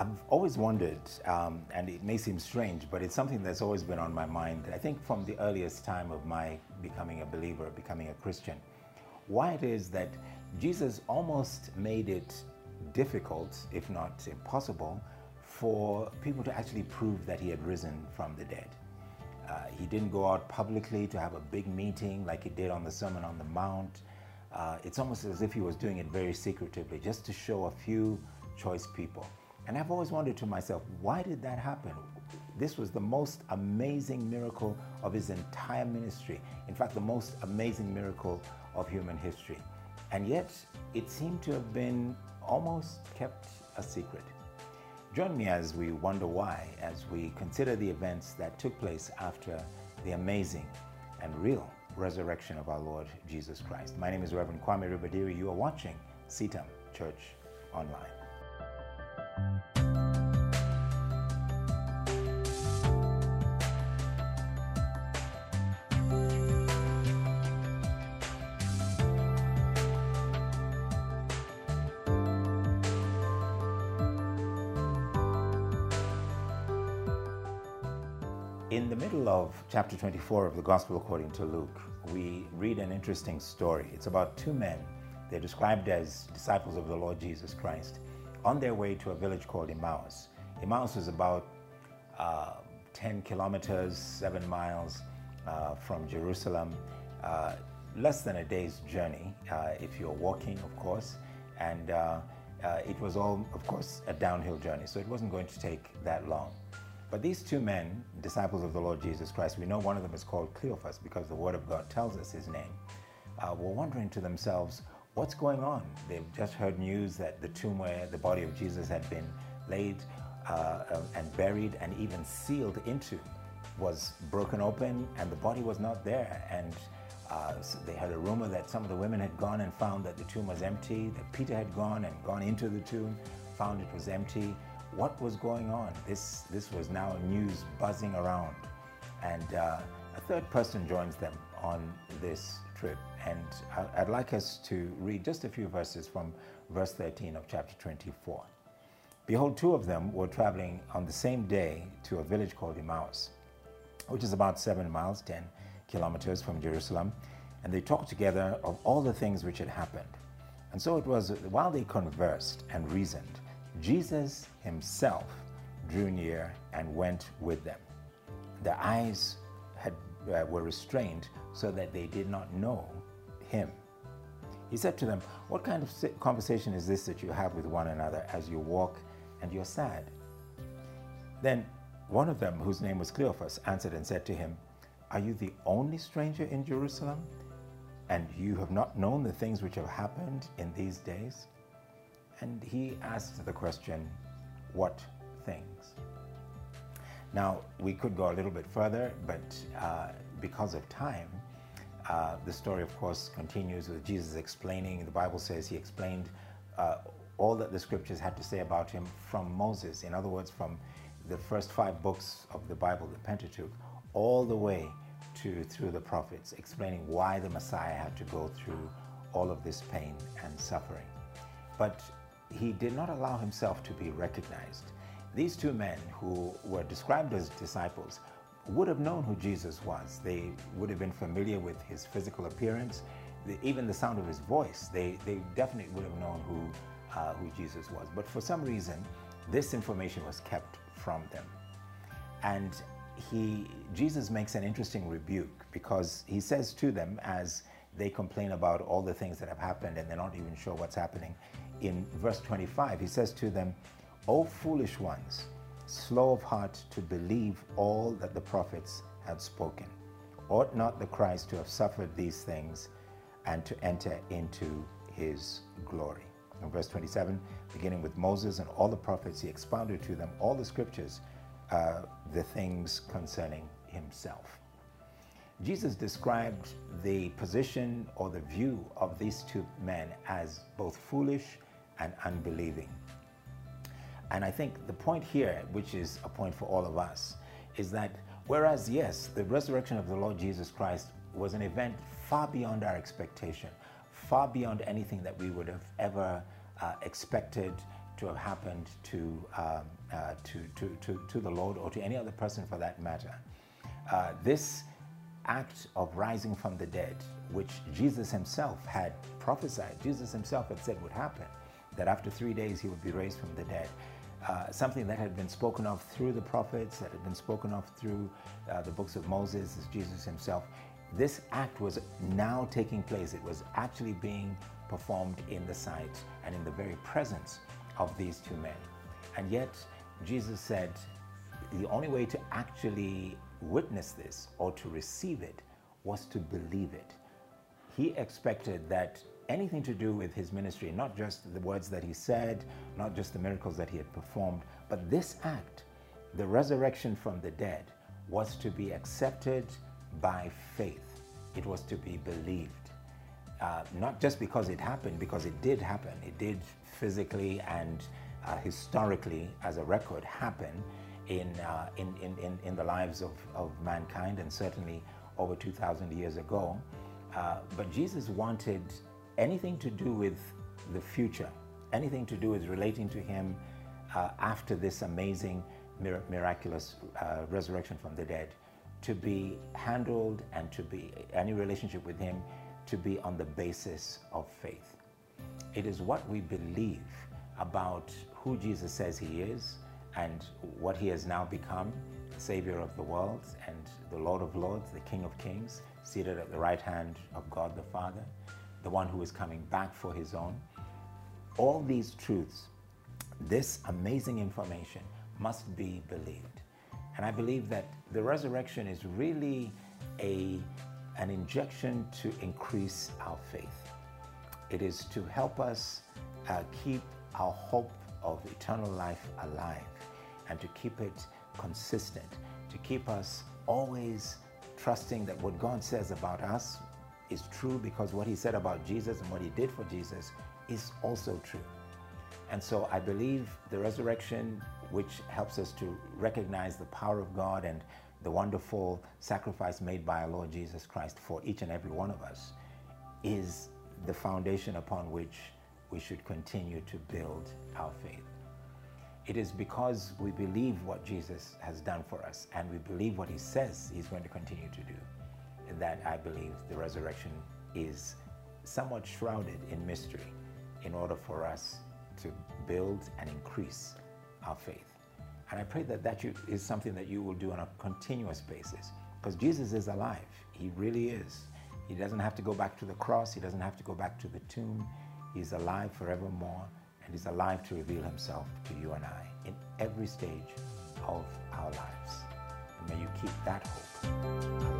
I've always wondered, um, and it may seem strange, but it's something that's always been on my mind, I think from the earliest time of my becoming a believer, becoming a Christian, why it is that Jesus almost made it difficult, if not impossible, for people to actually prove that he had risen from the dead. Uh, he didn't go out publicly to have a big meeting like he did on the Sermon on the Mount. Uh, it's almost as if he was doing it very secretively, just to show a few choice people. And I've always wondered to myself, why did that happen? This was the most amazing miracle of his entire ministry. In fact, the most amazing miracle of human history. And yet, it seemed to have been almost kept a secret. Join me as we wonder why, as we consider the events that took place after the amazing and real resurrection of our Lord Jesus Christ. My name is Reverend Kwame Ribadiri. You are watching CITAM Church Online. In the middle of chapter 24 of the Gospel according to Luke, we read an interesting story. It's about two men. They're described as disciples of the Lord Jesus Christ on their way to a village called Emmaus. Emmaus is about uh, 10 kilometers, seven miles uh, from Jerusalem, uh, less than a day's journey uh, if you're walking, of course. And uh, uh, it was all, of course, a downhill journey, so it wasn't going to take that long. But these two men, disciples of the Lord Jesus Christ, we know one of them is called Cleophas because the Word of God tells us his name, were wondering to themselves, what's going on? They've just heard news that the tomb where the body of Jesus had been laid uh, um, and buried and even sealed into was broken open and the body was not there. And uh, so they had a rumor that some of the women had gone and found that the tomb was empty, that Peter had gone and gone into the tomb, found it was empty. What was going on? This, this was now news buzzing around. And uh, a third person joins them on this trip. And I'd like us to read just a few verses from verse 13 of chapter 24. Behold, two of them were traveling on the same day to a village called Emmaus, which is about seven miles, 10 kilometers from Jerusalem, and they talked together of all the things which had happened. And so it was while they conversed and reasoned, Jesus himself drew near and went with them. Their eyes had, uh, were restrained so that they did not know him. He said to them, What kind of conversation is this that you have with one another as you walk and you're sad? Then one of them, whose name was Cleophas, answered and said to him, Are you the only stranger in Jerusalem? And you have not known the things which have happened in these days? And he asked the question, What things? Now, we could go a little bit further, but uh, because of time, uh, the story, of course, continues with Jesus explaining. The Bible says he explained uh, all that the scriptures had to say about him from Moses. In other words, from the first five books of the Bible, the Pentateuch, all the way to through the prophets, explaining why the Messiah had to go through all of this pain and suffering. But he did not allow himself to be recognized. These two men, who were described as disciples, would have known who Jesus was. They would have been familiar with his physical appearance, the, even the sound of his voice. They, they definitely would have known who, uh, who Jesus was. But for some reason, this information was kept from them. And he, Jesus makes an interesting rebuke because he says to them as they complain about all the things that have happened and they're not even sure what's happening. In verse 25, he says to them, O foolish ones, slow of heart to believe all that the prophets had spoken. Ought not the Christ to have suffered these things and to enter into his glory? In verse 27, beginning with Moses and all the prophets, he expounded to them all the scriptures, uh, the things concerning himself. Jesus described the position or the view of these two men as both foolish and unbelieving. And I think the point here, which is a point for all of us, is that whereas, yes, the resurrection of the Lord Jesus Christ was an event far beyond our expectation, far beyond anything that we would have ever uh, expected to have happened to, um, uh, to, to, to, to, the Lord or to any other person for that matter. Uh, this act of rising from the dead, which Jesus himself had prophesied, Jesus himself had said would happen, that after three days he would be raised from the dead. Uh, something that had been spoken of through the prophets, that had been spoken of through uh, the books of Moses, as Jesus himself. This act was now taking place. It was actually being performed in the sight and in the very presence of these two men. And yet, Jesus said the only way to actually witness this or to receive it was to believe it. He expected that anything to do with his ministry, not just the words that he said, not just the miracles that he had performed, but this act, the resurrection from the dead, was to be accepted by faith. It was to be believed. Uh, not just because it happened, because it did happen. It did physically and uh, historically, as a record, happen in, uh, in, in, in, the lives of, of mankind and certainly over 2,000 years ago. Uh, but Jesus wanted anything to do with the future, anything to do with relating to Him uh, after this amazing, mir- miraculous uh, resurrection from the dead, to be handled and to be any relationship with Him to be on the basis of faith. It is what we believe about who Jesus says He is and what he has now become, Savior of the world and the Lord of Lords, the King of Kings, seated at the right hand of God the Father, the one who is coming back for his own. All these truths, this amazing information must be believed. And I believe that the resurrection is really a, an injection to increase our faith. It is to help us uh, keep our hope of eternal life alive and to keep it consistent, to keep us always trusting that what God says about us is true because what He said about Jesus and what He did for Jesus is also true. And so I believe the resurrection, which helps us to recognize the power of God and the wonderful sacrifice made by our Lord Jesus Christ for each and every one of us, is the foundation upon which we should continue to build our faith. It is because we believe what Jesus has done for us and we believe what he says he's going to continue to do that I believe the resurrection is somewhat shrouded in mystery in order for us to build and increase our faith. And I pray that that is something that you will do on a continuous basis because Jesus is alive. He really is. He doesn't have to go back to the cross, he doesn't have to go back to the tomb. He's alive forevermore and He's alive to reveal Himself to you and I in every stage of our lives. And may you keep that hope alive.